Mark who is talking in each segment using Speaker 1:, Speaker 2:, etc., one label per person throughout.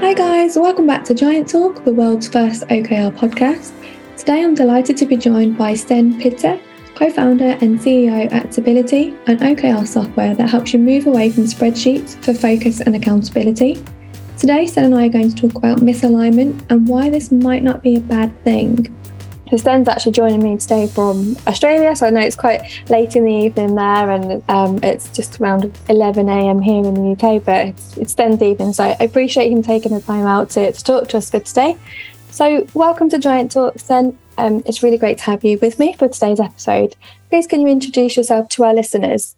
Speaker 1: Hi, guys, welcome back to Giant Talk, the world's first OKR podcast. Today, I'm delighted to be joined by Sten Pelzer, co founder and CEO at Tability, an OKR software that helps you move away from spreadsheets for focus and accountability. Today, Sten and I are going to talk about misalignment and why this might not be a bad thing. So Sten's actually joining me today from Australia, so I know it's quite late in the evening there, and um, it's just around 11 a.m. here in the UK, but it's, it's Sten's evening, so I appreciate him taking the time out to, to talk to us for today. So, welcome to Giant Talk, Sten. Um, it's really great to have you with me for today's episode. Please, can you introduce yourself to our listeners?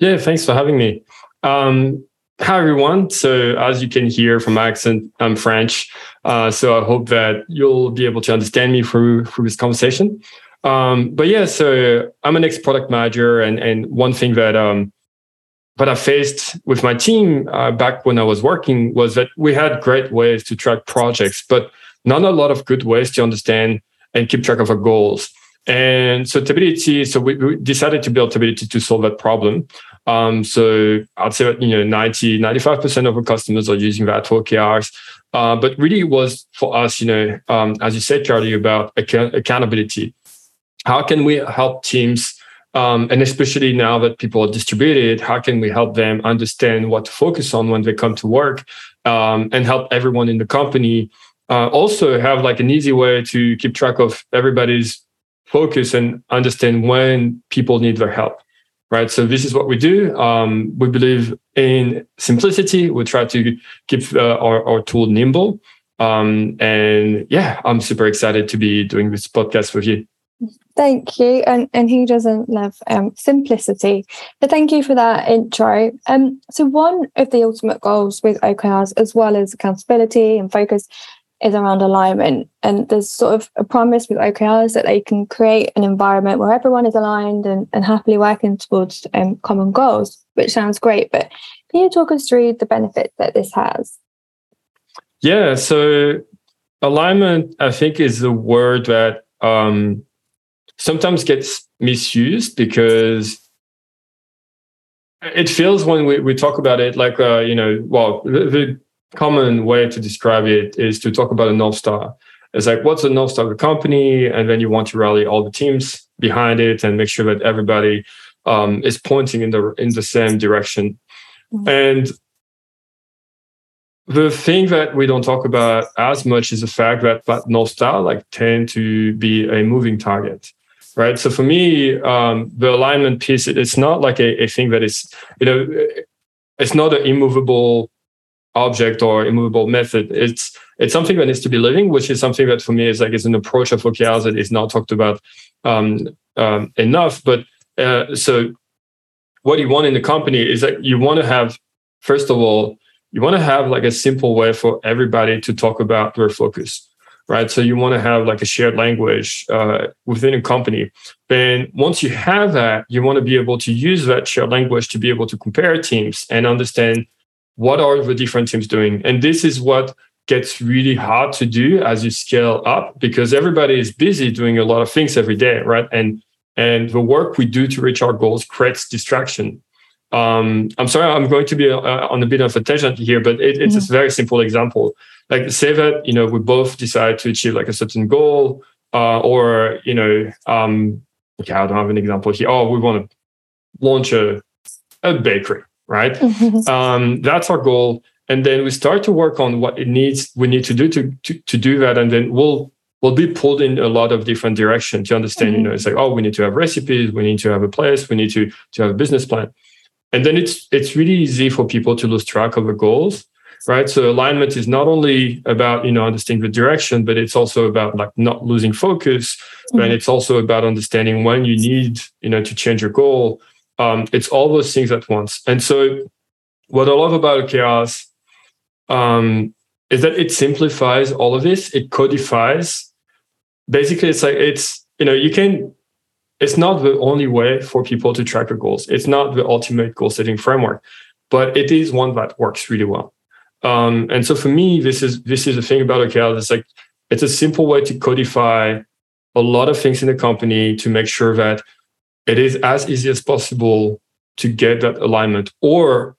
Speaker 2: Yeah, thanks for having me. Um, Hi, everyone. So, as you can hear from my accent, I'm French. Uh, so, I hope that you'll be able to understand me through, through this conversation. Um, but yeah, so I'm an ex product manager. And, and one thing that, um, that I faced with my team uh, back when I was working was that we had great ways to track projects, but not a lot of good ways to understand and keep track of our goals. And so Tability, so we, we decided to build Tability to solve that problem. Um, so I'd say that, you know, 90, 95% of our customers are using that for OKRs. Uh, but really it was for us, you know, um, as you said, Charlie, about account- accountability. How can we help teams, um, and especially now that people are distributed, how can we help them understand what to focus on when they come to work um, and help everyone in the company uh, also have like an easy way to keep track of everybody's focus and understand when people need their help right? So this is what we do. Um, we believe in simplicity. We try to keep uh, our, our tool nimble. Um, and yeah, I'm super excited to be doing this podcast with you.
Speaker 1: Thank you. And and who doesn't love um, simplicity? But thank you for that intro. Um, so one of the ultimate goals with OKRs, as well as accountability and focus, is around alignment. And there's sort of a promise with OKRs that they can create an environment where everyone is aligned and, and happily working towards um, common goals, which sounds great. But can you talk us through the benefits that this has?
Speaker 2: Yeah. So alignment, I think, is the word that um, sometimes gets misused because it feels when we, we talk about it like uh, you know well the common way to describe it is to talk about a North Star. It's like, what's the North Star of the company? And then you want to rally all the teams behind it and make sure that everybody um, is pointing in the in the same direction. Mm-hmm. And the thing that we don't talk about as much is the fact that that North Star like tend to be a moving target. Right. So for me, um, the alignment piece, it's not like a, a thing that is, you know, it's not an immovable object or immovable method. It's it's something that needs to be living, which is something that for me is like is an approach of OKRs that is not talked about um, um, enough. But uh, so what you want in the company is that you want to have first of all you want to have like a simple way for everybody to talk about their focus right so you want to have like a shared language uh, within a company then once you have that you want to be able to use that shared language to be able to compare teams and understand what are the different teams doing? And this is what gets really hard to do as you scale up because everybody is busy doing a lot of things every day, right? And and the work we do to reach our goals creates distraction. Um, I'm sorry, I'm going to be uh, on a bit of a tangent here, but it, it's mm-hmm. a very simple example. Like say that you know we both decide to achieve like a certain goal, uh, or you know, um, okay, I don't have an example here. Oh, we want to launch a a bakery, right? Mm-hmm. Um, that's our goal. And then we start to work on what it needs we need to do to, to, to do that. And then we'll we'll be pulled in a lot of different directions to understand, mm-hmm. you know, it's like, oh, we need to have recipes, we need to have a place, we need to to have a business plan. And then it's it's really easy for people to lose track of the goals right so alignment is not only about you know understanding the direction but it's also about like not losing focus mm-hmm. and it's also about understanding when you need you know to change your goal um, it's all those things at once. And so, what I love about OKRs um, is that it simplifies all of this. It codifies. Basically, it's like it's you know you can. It's not the only way for people to track their goals. It's not the ultimate goal setting framework, but it is one that works really well. Um, and so for me, this is this is the thing about OKRs. It's like it's a simple way to codify a lot of things in the company to make sure that it is as easy as possible to get that alignment or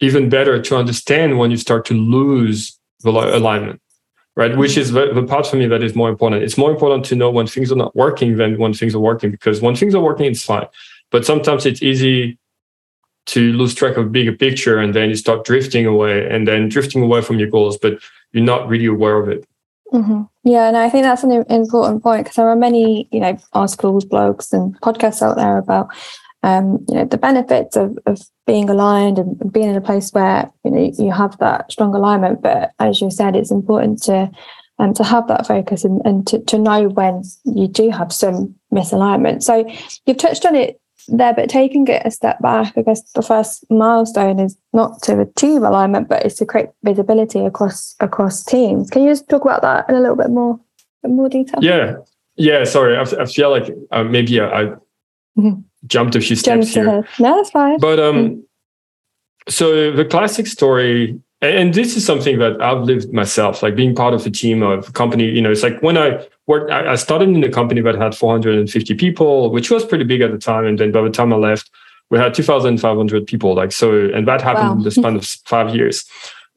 Speaker 2: even better to understand when you start to lose the alignment right? Which is the, part for me that is more important. It's more important to know when things are not working than when things are working because when things are working it's fine. But sometimes it's easy to lose track of bigger picture and then you start drifting away and then drifting away from your goals but you're not really aware of it
Speaker 1: mm-hmm. yeah and i think that's an important point because there are many you know articles blogs and podcasts out there about um, you know the benefits of, of being aligned and being in a place where you know you have that strong alignment but as you said it's important to um, to have that focus and, and to, to know when you do have some misalignment so you've touched on it there, but taking it a step back, I guess the first milestone is not to achieve alignment, but it's to create visibility across across teams. Can you just talk about that in a little bit more, in more detail?
Speaker 2: Yeah, yeah. Sorry, I, I feel like uh, maybe I, I mm-hmm. jumped a few steps here. Ahead.
Speaker 1: No, that's fine.
Speaker 2: But um, mm-hmm. so the classic story and this is something that I've lived myself, like being part of a team of a company. You know, it's like when I worked, I started in a company that had 450 people, which was pretty big at the time. And then by the time I left, we had 2,500 people. Like so, and that happened wow. in the span of five years.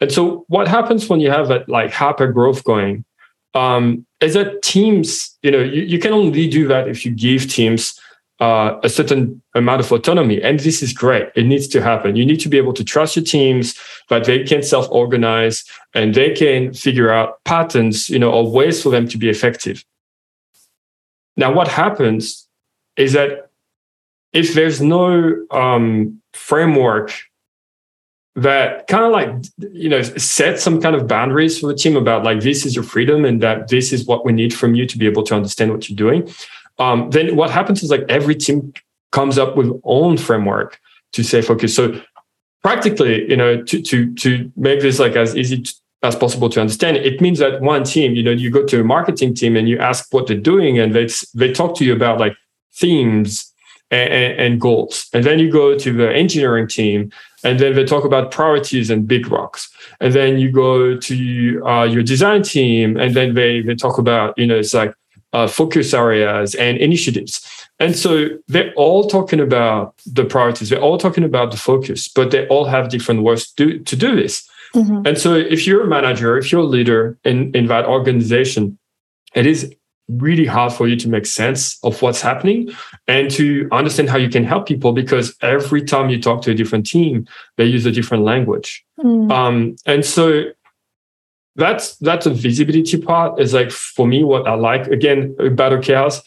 Speaker 2: And so, what happens when you have that like hyper growth going? Um, is that teams, you know, you, you can only do that if you give teams uh, a certain amount of autonomy. And this is great. It needs to happen. You need to be able to trust your teams that they can self-organize and they can figure out patterns, you know, or ways for them to be effective. Now, what happens is that if there's no um, framework that kind of like you know set some kind of boundaries for the team about like this is your freedom and that this is what we need from you to be able to understand what you're doing um, then what happens is like every team comes up with own framework to say focus. So practically, you know, to to to make this like as easy to, as possible to understand, it means that one team, you know, you go to a marketing team and you ask what they're doing, and they they talk to you about like themes and, and, goals, and then you go to the engineering team, and then they talk about priorities and big rocks, and then you go to uh, your design team, and then they they talk about you know it's like uh, focus areas and initiatives. And so they're all talking about the priorities, they're all talking about the focus, but they all have different ways to, to do this. Mm-hmm. And so if you're a manager, if you're a leader in, in that organization, it is really hard for you to make sense of what's happening and to understand how you can help people because every time you talk to a different team, they use a different language. Mm. Um, and so that's that's a visibility part. Is like for me what i like again about OKRs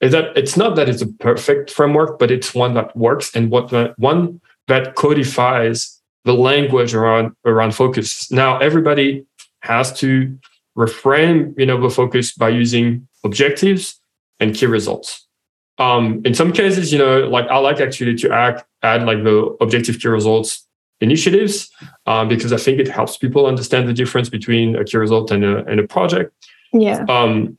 Speaker 2: is that it's not that it's a perfect framework but it's one that works and what the, one that codifies the language around around focus. Now everybody has to reframe you know the focus by using objectives and key results. Um in some cases you know like i like actually to add add like the objective key results initiatives um, because I think it helps people understand the difference between a key result and a, and a project.
Speaker 1: Yeah.
Speaker 2: Um,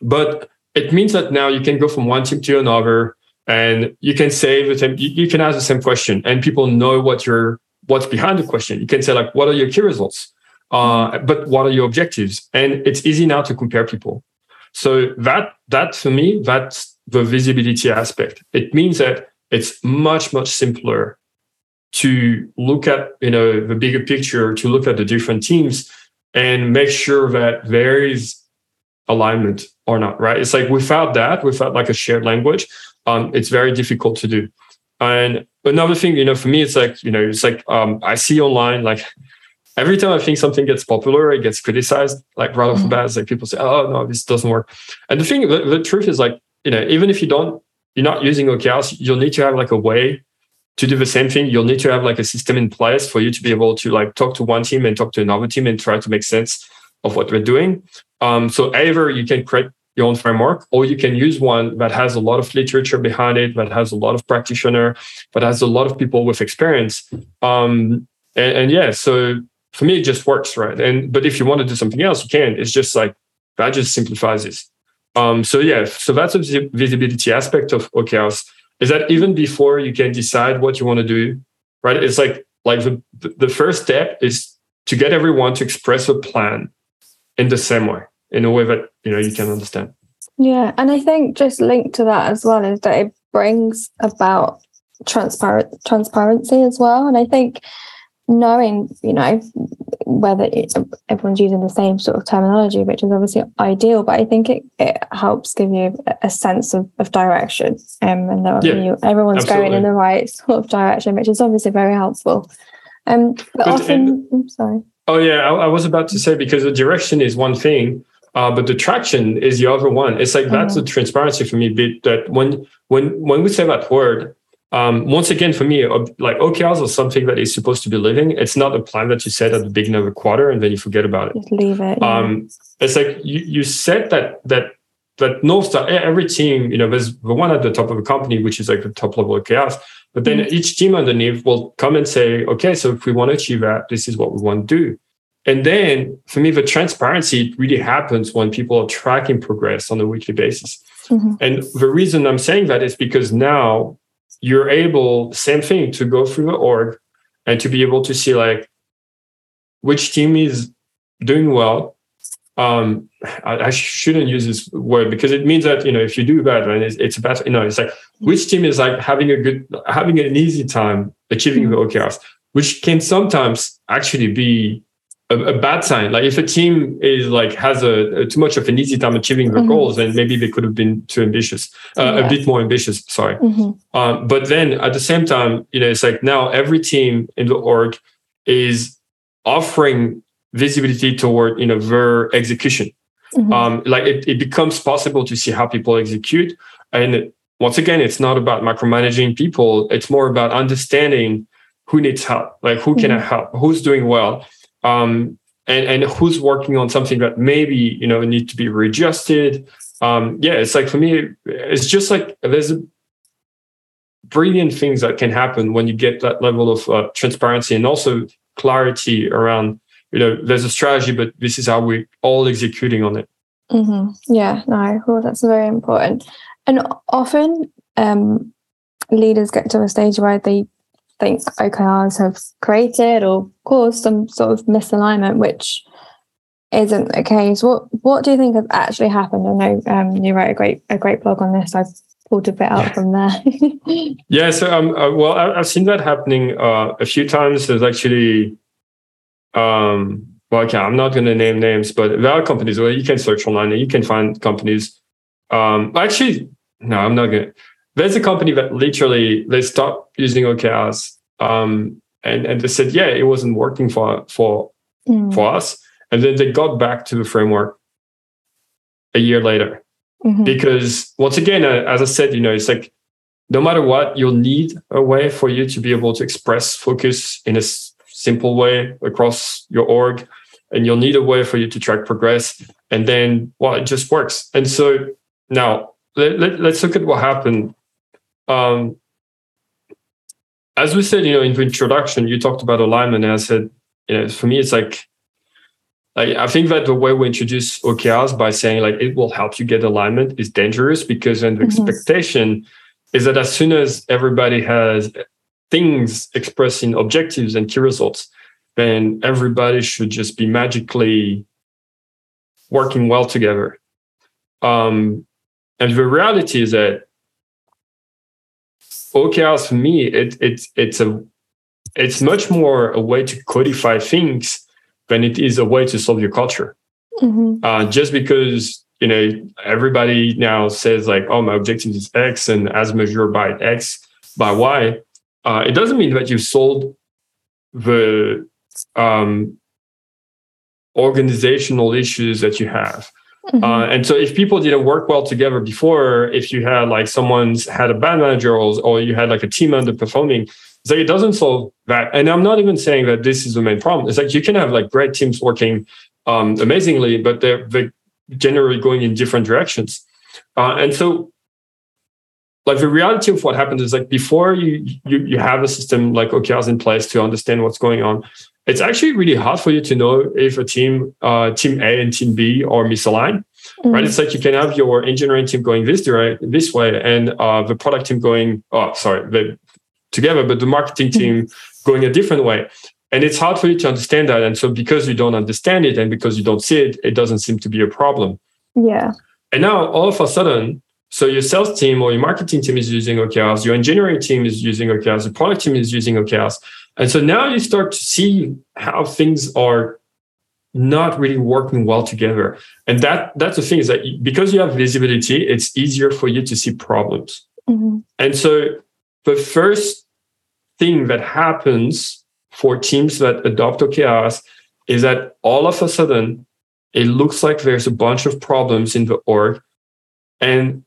Speaker 2: but it means that now you can go from one team to another and you can say the same, you, can ask the same question and people know what you're, what's behind the question. You can say like, what are your key results? Uh, but what are your objectives? And it's easy now to compare people. So that, that for me, that's the visibility aspect. It means that it's much, much simpler to look at you know the bigger picture to look at the different teams and make sure that there is alignment or not right? It's like without that without like a shared language um, it's very difficult to do. And another thing you know for me it's like you know it's like um, i see online like every time i think something gets popular it gets criticized like right off the mm-hmm. bat. It's like people say oh no this doesn't work. And the thing the, the truth is like you know even if you don't you're not using okrs you'll need to have like a way to do the same thing, you'll need to have like a system in place for you to be able to like talk to one team and talk to another team and try to make sense of what they're doing. Um, so either you can create your own framework, or you can use one that has a lot of literature behind it, that has a lot of practitioner, that has a lot of people with experience. Um, and, and yeah, so for me, it just works, right? And but if you want to do something else, you can. It's just like that just simplifies this. Um, so yeah, so that's a visibility aspect of OKRs is that even before you can decide what you want to do, right? It's like like the the first step is to get everyone to express a plan in the same way, in a way that you know you can understand.
Speaker 1: Yeah, and I think just linked to that as well is that it brings about transparent transparency as well. And I think knowing, you know, whether everyone's using the same sort of terminology, which is obviously ideal, but I think it, it helps give you a sense of, of direction um, and that yeah, you, everyone's absolutely. going in the right sort of direction, which is obviously very helpful. Um, but, but often, and, I'm sorry.
Speaker 2: Oh yeah, I, I, was about to say because the direction is one thing, uh, but the traction is the other one. It's like that's mm-hmm. the transparency for me. Bit that when when when we say that word, um, once again, for me, like OKRs are something that is supposed to be living. It's not a plan that you set at the beginning of a quarter and then you forget about it.
Speaker 1: Just leave it. Yeah. Um,
Speaker 2: it's like you, you set that that that North Star. Every team, you know, there's the one at the top of a company, which is like the top level of OKRs. But then mm-hmm. each team underneath will come and say, okay, so if we want to achieve that, this is what we want to do. And then for me, the transparency really happens when people are tracking progress on a weekly basis. Mm-hmm. And the reason I'm saying that is because now you're able, same thing, to go through the org and to be able to see like which team is doing well. Um, I, I, shouldn't use this word because it means that you know if you do bad, right, it's, it's about you know it's like which team is like having a good, having an easy time achieving the OKRs, which can sometimes actually be a, a, bad sign. Like if a team is like has a, a too much of an easy time achieving their mm-hmm. goals, then maybe they could have been too ambitious, uh, yeah. a bit more ambitious. Sorry. Mm-hmm. Um, but then at the same time, you know, it's like now every team in the org is offering visibility toward you know their execution. Mm-hmm. Um, like it, it becomes possible to see how people execute, and once again, it's not about micromanaging people. It's more about understanding who needs help, like who can I mm-hmm. help, who's doing well um, and and who's working on something that maybe you know need to be readjusted. Um, yeah, it's like for me, it's just like there's brilliant things that can happen when you get that level of uh, transparency and also clarity around you know there's a strategy, but this is how we're all executing on it.
Speaker 1: Mm-hmm. Yeah, no, well, that's very important. And often um, leaders get to a stage where they think OKRs have created or caused some sort of misalignment, which isn't the case. What what do you think has actually happened? I know um, you wrote a great a great blog on this. I've pulled a bit out from there.
Speaker 2: yeah, so um, uh, well, I, have seen that happening uh, a few times. There's actually, um, well, okay, I'm not going to name names, but there are companies where you can search online and you can find companies. Um, actually, no, I'm not going to there's a company that literally they stopped using OKRs um, and and they said yeah it wasn't working for for mm. for us and then they got back to the framework a year later mm-hmm. because once again uh, as I said you know it's like no matter what you'll need a way for you to be able to express focus in a s- simple way across your org and you'll need a way for you to track progress and then well it just works and so now let, let, let's look at what happened um, as we said, you know, in the introduction, you talked about alignment, and I said, you know, for me, it's like, like I think that the way we introduce OKRs by saying like it will help you get alignment is dangerous because then the mm-hmm. expectation is that as soon as everybody has things expressing objectives and key results, then everybody should just be magically working well together. Um, and the reality is that OKRs for me, it, it, it's a it's much more a way to codify things than it is a way to solve your culture. Mm-hmm. Uh, just because you know everybody now says like, oh, my objective is X, and as measured by X by Y, uh, it doesn't mean that you solved the um, organizational issues that you have. Mm-hmm. Uh, and so if people didn't work well together before, if you had like someone's had a bad manager or, or you had like a team underperforming, it's like it doesn't solve that. And I'm not even saying that this is the main problem. It's like you can have like great teams working um, amazingly, but they're, they're generally going in different directions. Uh, and so like the reality of what happens is like before you you you have a system like OKRs in place to understand what's going on, it's actually really hard for you to know if a team, uh, team A and team B are misaligned. Mm-hmm. Right? It's like you can have your engineering team going this direct, this way, and uh, the product team going, oh, sorry, the, together, but the marketing mm-hmm. team mm-hmm. going a different way. And it's hard for you to understand that. And so, because you don't understand it and because you don't see it, it doesn't seem to be a problem.
Speaker 1: Yeah.
Speaker 2: And now, all of a sudden, So your sales team or your marketing team is using OKRs, your engineering team is using OKRs, the product team is using OKRs. And so now you start to see how things are not really working well together. And that that's the thing is that because you have visibility, it's easier for you to see problems. Mm-hmm. And so the first thing that happens for teams that adopt OKRs is that all of a sudden it looks like there's a bunch of problems in the org. And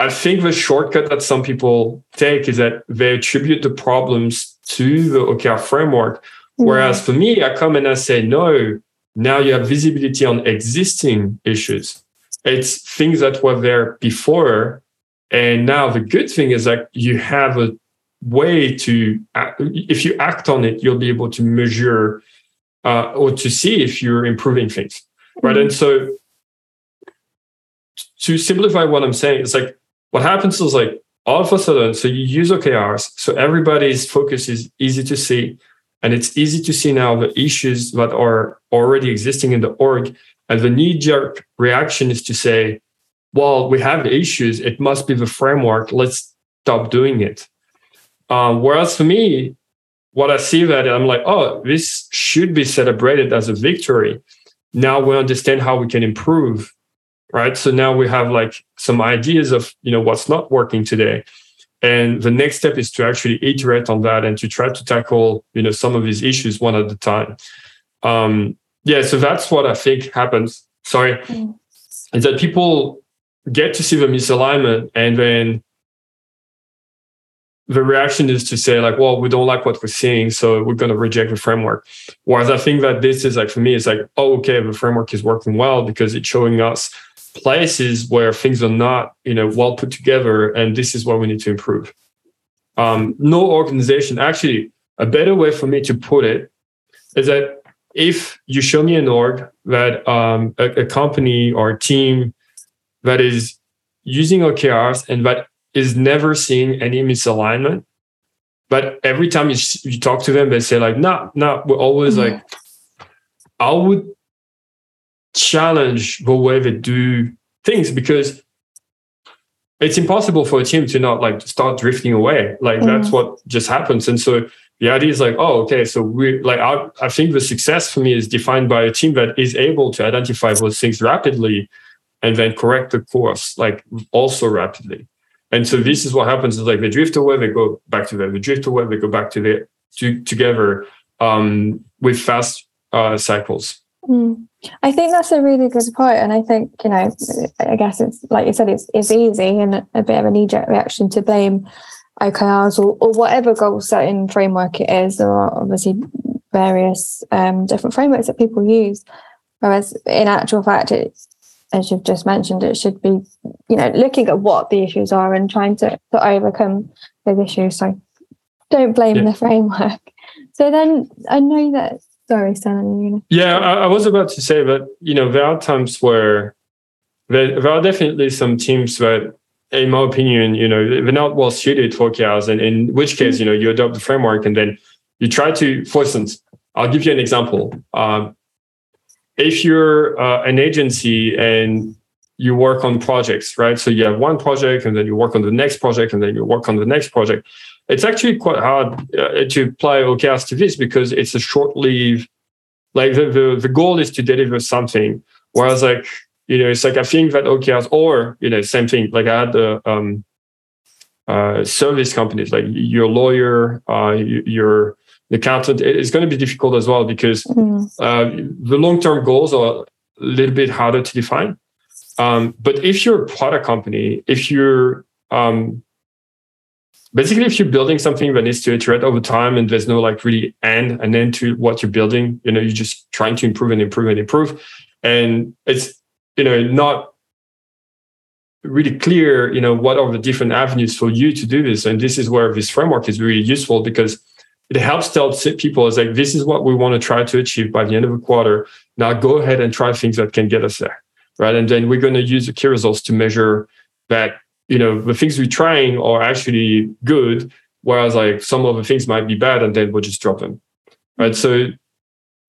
Speaker 2: I think the shortcut that some people take is that they attribute the problems to the OKR framework. Whereas for me, I come and I say, no, now you have visibility on existing issues. It's things that were there before. And now the good thing is that you have a way to, if you act on it, you'll be able to measure uh, or to see if you're improving things. Right. Mm-hmm. And so to simplify what I'm saying, it's like what happens is like all of a sudden, so you use OKRs, so everybody's focus is easy to see. And it's easy to see now the issues that are already existing in the org. And the knee jerk reaction is to say, well, we have issues. It must be the framework. Let's stop doing it. Um, whereas for me, what I see that I'm like, oh, this should be celebrated as a victory. Now we understand how we can improve, right? So now we have like some ideas of you know what's not working today, and the next step is to actually iterate on that and to try to tackle you know some of these issues one at a time. Um, yeah, so that's what I think happens. Sorry, mm. is that people get to see the misalignment and then the reaction is to say like, well, we don't like what we're seeing, so we're going to reject the framework. Whereas I think that this is like for me, it's like, oh, okay, the framework is working well because it's showing us places where things are not, you know, well put together, and this is what we need to improve. Um, no organization, actually, a better way for me to put it is that if you show me an org that um, a, a company or a team that is using OKRs and that is never seeing any misalignment. But every time you, you talk to them, they say like, no, no, we're always mm-hmm. like, I would challenge the way they do things because it's impossible for a team to not like start drifting away. Like mm-hmm. that's what just happens. And so the idea is like, oh, okay, so we like I, I think the success for me is defined by a team that is able to identify those things rapidly and then correct the course like also rapidly. And so this is what happens is like they drift away, they go back to there, they drift away, they go back to there to, together um, with fast uh, cycles.
Speaker 1: Mm. I think that's a really good point, and I think you know, I guess it's like you said, it's it's easy and a bit of a knee jerk reaction to blame OKRs or, or whatever goal setting framework it is. There are obviously various um, different frameworks that people use, whereas in actual fact, it's as you've just mentioned, it should be, you know, looking at what the issues are and trying to, to overcome those issues. So don't blame yeah. the framework. So then I know that, sorry, Stan.
Speaker 2: Yeah, I, I, was about to say that, you know, there are times where there, there, are definitely some teams that, in my opinion, you know, they're not well suited for OKRs. And in which case, you know, you adopt the framework and then you try to, for instance, I'll give you an example. Um, if you're uh, an agency and you work on projects, right? So you have one project and then you work on the next project and then you work on the next project. It's actually quite hard uh, to apply OKRs to this because it's a short lived, like the, the, the goal is to deliver something. Whereas like, you know, it's like I think that OKRs or, you know, same thing. Like I had the um, uh, service companies, like your lawyer, uh, your the accountant, it's going to be difficult as well because mm. uh, the long term goals are a little bit harder to define. Um, but if you're a product company, if you're um, basically if you're building something that needs to iterate over time and there's no like really end and end to what you're building, you know, you're just trying to improve and improve and improve. And it's, you know, not really clear, you know, what are the different avenues for you to do this. And this is where this framework is really useful because it helps tell people is like this is what we want to try to achieve by the end of the quarter now go ahead and try things that can get us there right and then we're going to use the key results to measure that you know the things we're trying are actually good whereas like some of the things might be bad and then we'll just drop them right so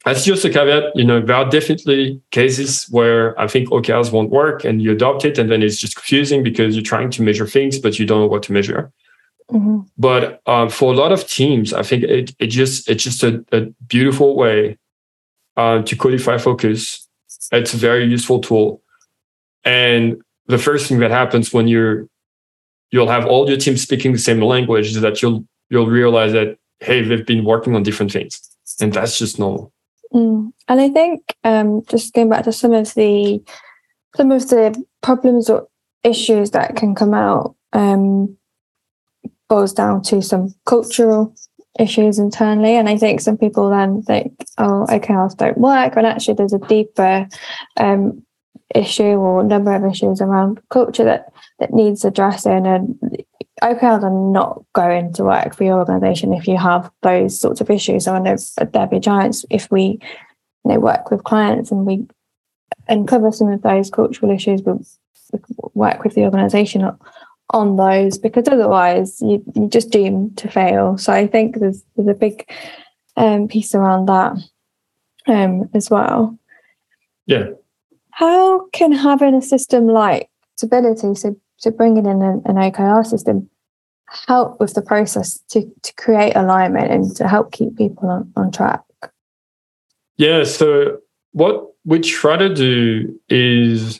Speaker 2: that's just a caveat. You know, there are definitely cases where I think OKRs won't work and you adopt it and then it's just confusing because you're trying to measure things, but you don't know what to measure. Mm-hmm. But um, for a lot of teams, I think it, it just it's just a, a beautiful way uh, to codify focus. It's a very useful tool. And the first thing that happens when you're you'll have all your teams speaking the same language that you'll you'll realize that hey, they've been working on different things. And that's just normal.
Speaker 1: Mm. And I think um, just going back to some of the some of the problems or issues that can come out um, boils down to some cultural issues internally. And I think some people then think, oh, OKRs don't work. And actually, there's a deeper um, issue or number of issues around culture that that needs addressing. And OKRs are not going to work for your organization if you have those sorts of issues. So I know at Derby Giants, if we you know, work with clients and we uncover some of those cultural issues, we work with the organization on those because otherwise you, you're just doomed to fail. So I think there's there's a big um, piece around that um, as well.
Speaker 2: Yeah.
Speaker 1: How can having a system like Tability, so so bringing in an, an OKR system, help with the process to, to create alignment and to help keep people on, on track?
Speaker 2: Yeah. So what we try to do is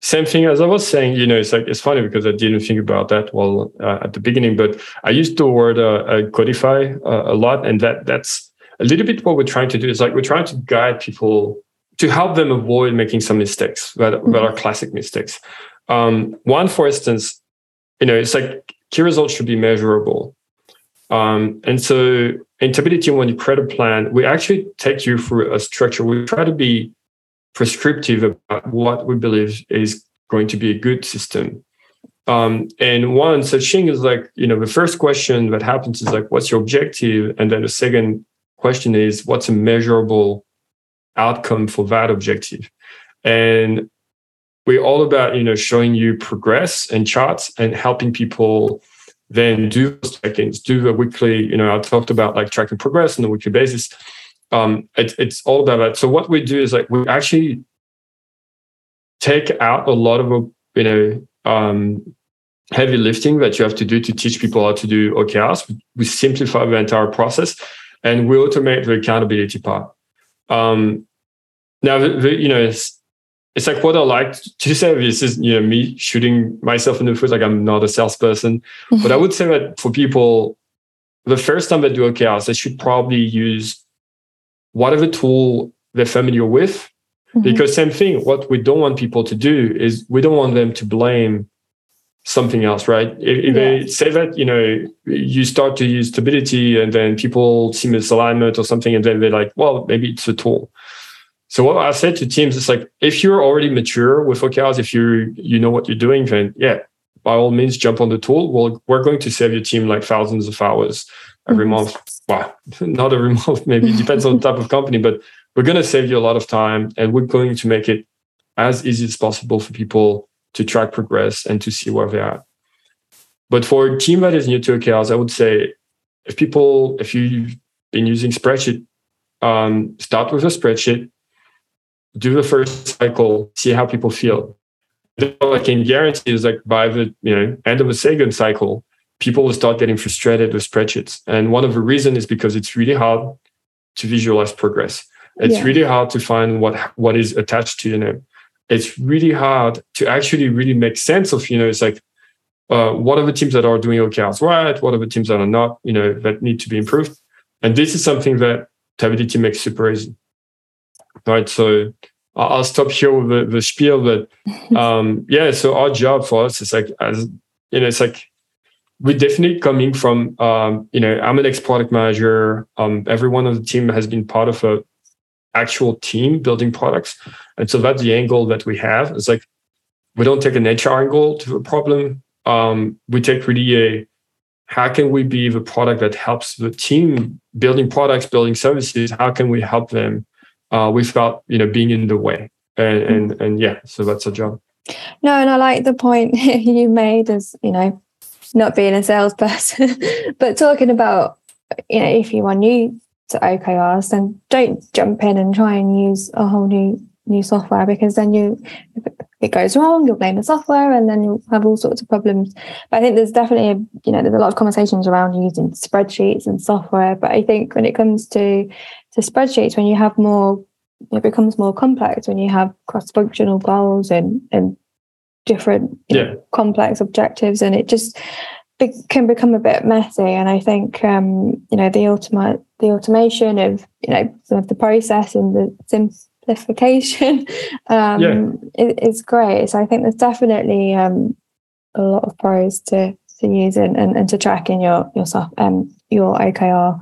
Speaker 2: same thing as I was saying. You know, it's like it's funny because I didn't think about that well uh, at the beginning, but I used the word uh, uh, codify uh, a lot, and that that's a little bit what we're trying to do. Is like we're trying to guide people to help them avoid making some mistakes that, mm-hmm. that are classic mistakes. Um, one, for instance, you know, it's like key results should be measurable. Um, and so in Tability, when you create a plan, we actually take you through a structure. We try to be prescriptive about what we believe is going to be a good system. Um, and one such thing is like, you know, the first question that happens is like, what's your objective? And then the second question is, what's a measurable outcome for that objective? And we're all about you know showing you progress and charts and helping people then do those check-ins, do the weekly. You know, I talked about like tracking progress on a weekly basis. Um, it, it's all about that. So what we do is like we actually take out a lot of you know um, heavy lifting that you have to do to teach people how to do OKRs. We simplify the entire process, and we automate the accountability part. Um, now, the, the, you know, it's like what I like to say. This is you know me shooting myself in the foot. Like I'm not a salesperson, mm-hmm. but I would say that for people, the first time they do a OKRs, they should probably use whatever tool they're familiar with. Mm-hmm. Because same thing, what we don't want people to do is we don't want them to blame something else, right? If, if they say that, you know, you start to use Tability and then people see misalignment or something, and then they're like, well, maybe it's a tool. So what I said to teams is like, if you're already mature with OKRs, if you you know what you're doing, then yeah, by all means, jump on the tool. Well, we're going to save your team like thousands of hours every mm-hmm. month. Well, not every month, maybe it depends on the type of company, but we're going to save you a lot of time, and we're going to make it as easy as possible for people to track progress and to see where they are. But for a team that is new to OKRs, I would say if people, if you've been using spreadsheet, um, start with a spreadsheet do the first cycle, see how people feel. All I can guarantee is like by the you know end of the second cycle, people will start getting frustrated with spreadsheets. And one of the reasons is because it's really hard to visualize progress. It's yeah. really hard to find what what is attached to your name. It's really hard to actually really make sense of, you know, it's like uh, what are the teams that are doing OKRs right? What are the teams that are not, you know, that need to be improved? And this is something that Tability makes super easy right? So I'll stop here with the, the spiel, but um, yeah. So our job for us is like, as you know, it's like we're definitely coming from, um, you know, I'm an ex product manager. Um, everyone on the team has been part of a actual team building products, and so that's the angle that we have. It's like we don't take an HR angle to the problem. Um, we take really a how can we be the product that helps the team building products, building services? How can we help them uh, without you know being in the way and mm. and, and yeah so that's a job
Speaker 1: no and i like the point you made as you know not being a salesperson but talking about you know if you are new to OKRs, then don't jump in and try and use a whole new new software because then you if it goes wrong, you'll blame the software and then you'll have all sorts of problems. But I think there's definitely a, you know there's a lot of conversations around using spreadsheets and software. But I think when it comes to to spreadsheets, when you have more it becomes more complex when you have cross-functional goals and and different yeah. know, complex objectives and it just be, can become a bit messy and i think um, you know the ultimate the automation of you know some of the process and the simplification um, yeah. is, is, great so i think there's definitely um, a lot of pros to to use and, and, and to track in your your soft, um your okr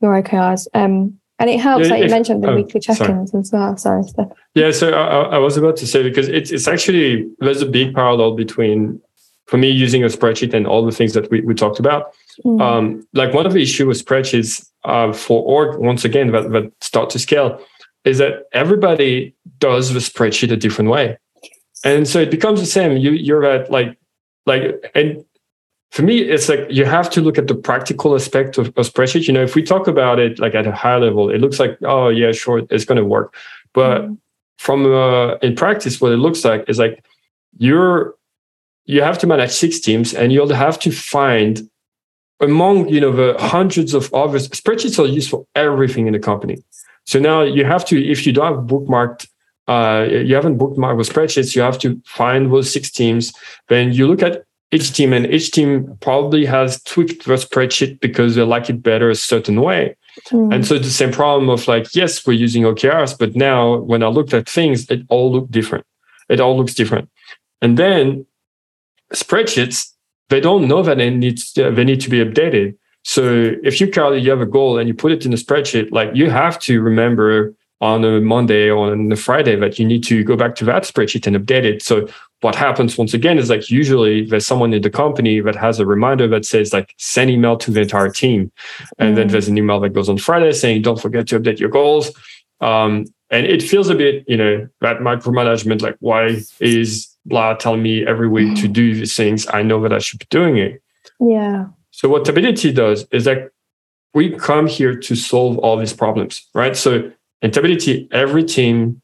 Speaker 1: your okrs um and it helps, yeah, like you mentioned, the oh, weekly check-ins as well. Sorry, Steph.
Speaker 2: Yeah, so I, I, was about to say because it's it's actually there's a big parallel between for me using a spreadsheet and all the things that we, we talked about. Mm. Um, like one of the issues with spreadsheets uh, for org once again that, that start to scale is that everybody does the spreadsheet a different way, and so it becomes the same. You you're at like like and for me, it's like you have to look at the practical aspect of spreadsheet. You know, if we talk about it like at a high level, it looks like, oh yeah, sure, it's going to work. But mm-hmm. from uh, in practice, what it looks like is like you're you have to manage six teams, and you'll have to find among you know the hundreds of other spreadsheets are used for everything in the company. So now you have to, if you don't have bookmarked uh, you haven't bookmarked with spreadsheets, you have to find those six teams. Then you look at each team and each team probably has tweaked the spreadsheet because they like it better a certain way. Mm. And so the same problem of like, yes, we're using OKRs, but now when I looked at things, it all looked different. It all looks different. And then spreadsheets, they don't know that they need, they need to be updated. So if you Carly, you have a goal and you put it in a spreadsheet, like you have to remember on a Monday or on a Friday that you need to go back to that spreadsheet and update it. So what happens once again is like usually there's someone in the company that has a reminder that says like send email to the entire team. And mm. then there's an email that goes on Friday saying don't forget to update your goals. Um, and it feels a bit, you know, that micromanagement, like why is blah telling me every week to do these things? I know that I should be doing it.
Speaker 1: Yeah.
Speaker 2: So what Tability does is that we come here to solve all these problems, right? So in Tability, every team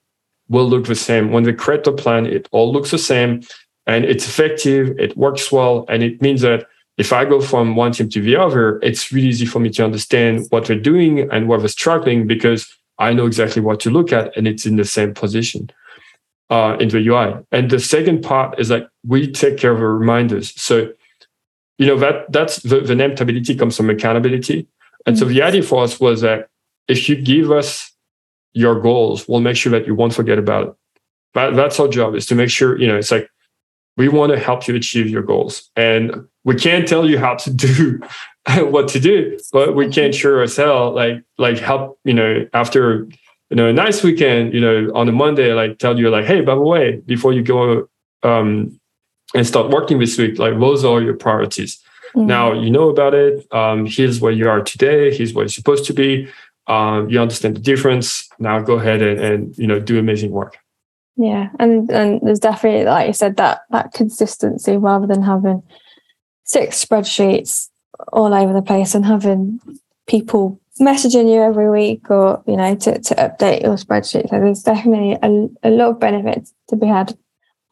Speaker 2: will look the same. When they create a plan, it all looks the same and it's effective, it works well. And it means that if I go from one team to the other, it's really easy for me to understand what they're doing and where they're struggling because I know exactly what to look at and it's in the same position uh, in the UI. And the second part is like we take care of the reminders. So, you know, that that's the, the name Tability comes from accountability. And mm-hmm. so the idea for us was that if you give us your goals, we'll make sure that you won't forget about it. But that's our job is to make sure, you know, it's like we want to help you achieve your goals. And we can't tell you how to do what to do, but we can sure as hell like like help, you know, after you know a nice weekend, you know, on a Monday, like tell you like, hey, by the way, before you go um and start working this week, like those are your priorities. Mm-hmm. Now you know about it. Um, here's where you are today. Here's where you're supposed to be um, you understand the difference. Now go ahead and, and you know do amazing work.
Speaker 1: Yeah and and there's definitely like you said that that consistency rather than having six spreadsheets all over the place and having people messaging you every week or you know to, to update your spreadsheet so there's definitely a, a lot of benefits to be had.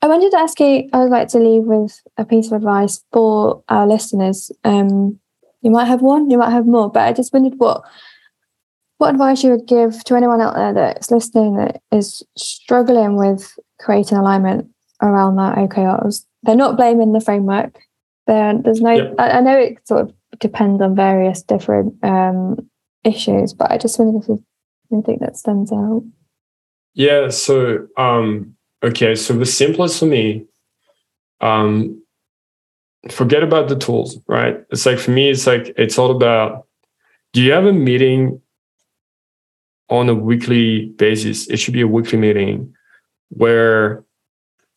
Speaker 1: I wanted to ask you i would like to leave with a piece of advice for our listeners. Um you might have one you might have more but i just wondered what what advice you would give to anyone out there that's listening that is struggling with creating alignment around that OKRs? They're not blaming the framework. There, there's no. Yep. I, I, know it sort of depends on various different um, issues, but I just wondered if there's anything that stands out.
Speaker 2: Yeah. So, um, okay. So the simplest for me, um, forget about the tools. Right. It's like for me, it's like it's all about. Do you have a meeting on a weekly basis. It should be a weekly meeting where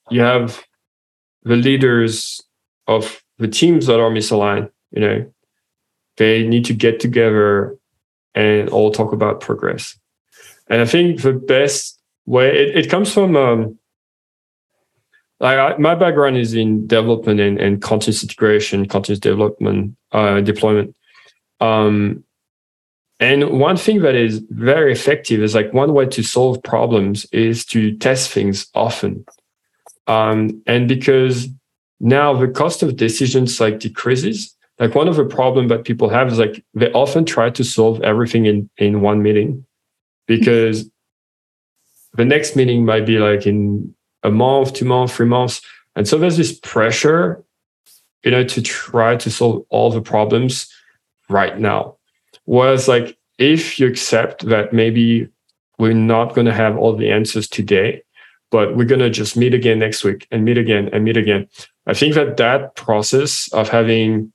Speaker 2: you have the leaders of the teams that are misaligned, you know, they need to get together and all talk about progress. And I think the best way it, it comes from um, like I, my background is in development and, and continuous integration, continuous development, uh, deployment. Um, And one thing that is very effective is like one way to solve problems is to test things often. Um, and because now the cost of decisions like decreases, like one of the problem that people have is like they often try to solve everything in in one meeting because the next meeting might be like in a month, two months, three months. And so there's this pressure, you know, to try to solve all the problems right now. Whereas like if you accept that maybe we're not going to have all the answers today, but we're going to just meet again next week and meet again and meet again. I think that that process of having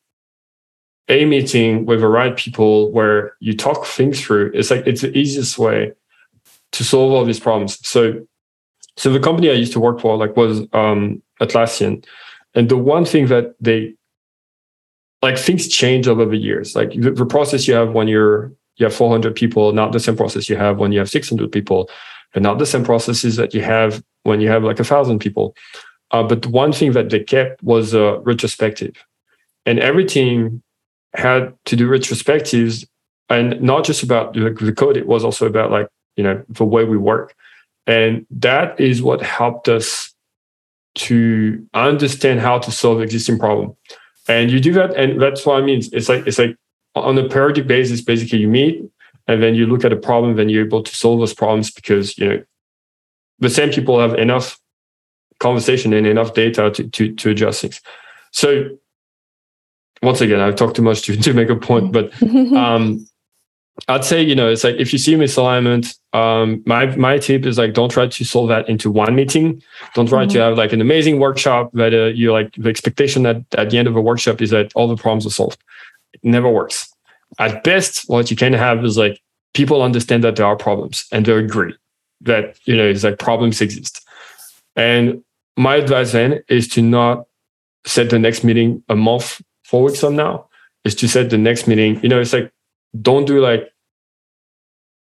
Speaker 2: a meeting with the right people where you talk things through is like it's the easiest way to solve all these problems. So, so the company I used to work for like was um, Atlassian, and the one thing that they like things change over the years. Like the, the process you have when you're you have 400 people, not the same process you have when you have 600 people, and not the same processes that you have when you have like a thousand people. Uh, but one thing that they kept was a retrospective, and every team had to do retrospectives, and not just about the, the code. It was also about like you know the way we work, and that is what helped us to understand how to solve existing problem. And you do that, and that's what I mean. It's like it's like on a periodic basis. Basically, you meet, and then you look at a problem, then you're able to solve those problems because you know the same people have enough conversation and enough data to to, to adjust things. So once again, I've talked too much to, to make a point, but um, I'd say, you know, it's like if you see misalignment, um, my my tip is like don't try to solve that into one meeting. Don't try mm-hmm. to have like an amazing workshop that uh, you like the expectation that at the end of a workshop is that all the problems are solved. It never works. At best, what you can have is like people understand that there are problems and they agree that you know it's like problems exist. And my advice then is to not set the next meeting a month, four weeks from now. Is to set the next meeting. You know, it's like don't do like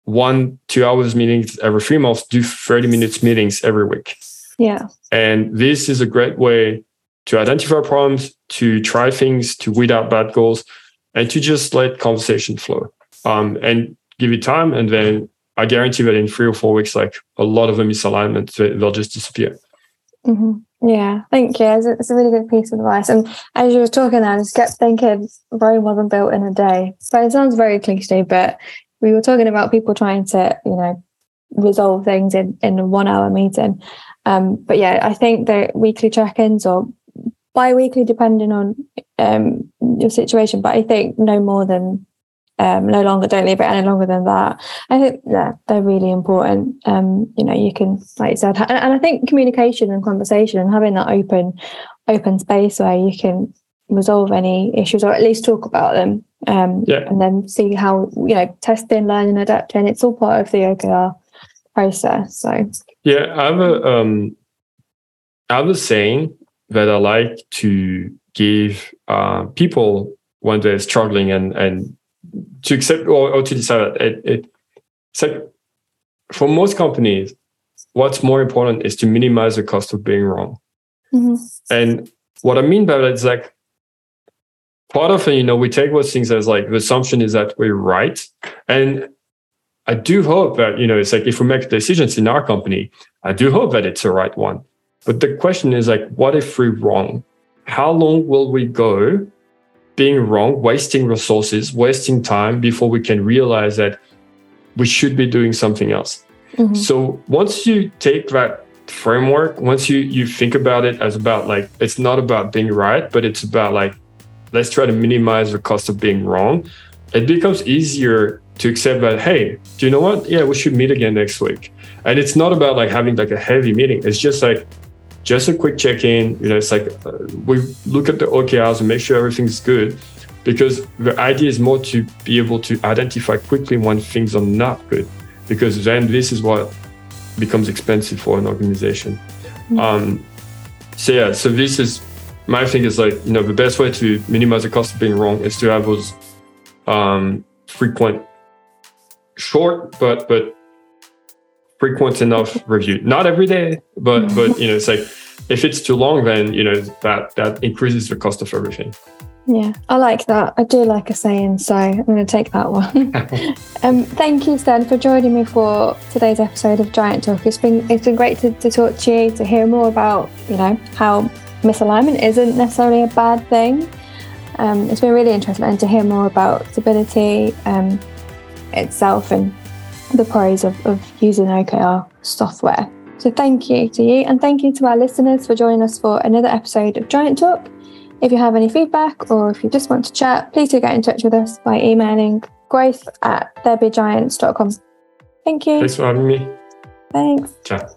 Speaker 2: one two hours meetings every three months do 30 minutes meetings every week.
Speaker 1: Yeah.
Speaker 2: And this is a great way to identify problems to try things to weed out bad goals and to just let conversation flow. Um, and give it time and then i guarantee that in three or four weeks like a lot of the misalignments they'll just disappear
Speaker 1: mm-hmm. Yeah, thank you. It's a, it's a, really good piece of advice. And as you were talking, I just kept thinking Rome wasn't built in a day. So it sounds very cliche, but we were talking about people trying to, you know, resolve things in, in a one hour meeting. Um, but yeah, I think the weekly check ins or bi weekly, depending on um, your situation, but I think no more than um, no longer don't leave it any longer than that. I think yeah, they're really important. Um, you know, you can, like you said, and, and I think communication and conversation and having that open, open space where you can resolve any issues or at least talk about them. Um, yeah. and then see how you know testing, learning, adapting. It's all part of the OKR process. So
Speaker 2: yeah, I have a um, I have a saying that I like to give uh, people when they're struggling and and to accept or, or to decide that it, it it's like for most companies what's more important is to minimize the cost of being wrong. Mm-hmm. and what i mean by that is like part of it you know we take those things as like the assumption is that we're right. And i do hope that you know it's like if we make decisions in our company i do hope that it's the right one. But the question is like what if we're wrong? How long will we go being wrong, wasting resources, wasting time before we can realize that we should be doing something else. Mm-hmm. So once you take that framework, once you you think about it as about like it's not about being right, but it's about like let's try to minimize the cost of being wrong. It becomes easier to accept that hey, do you know what? Yeah, we should meet again next week. And it's not about like having like a heavy meeting. It's just like just a quick check-in. You know, it's like uh, we look at the OKRs and make sure everything's good, because the idea is more to be able to identify quickly when things are not good, because then this is what becomes expensive for an organization. Mm-hmm. Um, so yeah, so this is my thing is like you know the best way to minimize the cost of being wrong is to have those um, frequent, short but but frequent enough review. Not every day, but mm-hmm. but you know, it's like if it's too long, then you know that that increases the cost of everything.
Speaker 1: Yeah, I like that. I do like a saying, so I'm going to take that one. um, thank you, Sten, for joining me for today's episode of Giant Talk. It's been it's been great to, to talk to you, to hear more about you know how misalignment isn't necessarily a bad thing. Um, it's been really interesting and to hear more about Tability um, itself and the pros of, of using OKR software. So thank you to you, and thank you to our listeners for joining us for another episode of Giant Talk. If you have any feedback or if you just want to chat, please do get in touch with us by emailing growth at therebegiants.com. Thank you.
Speaker 2: Thanks for having me.
Speaker 1: Thanks.
Speaker 2: Ciao.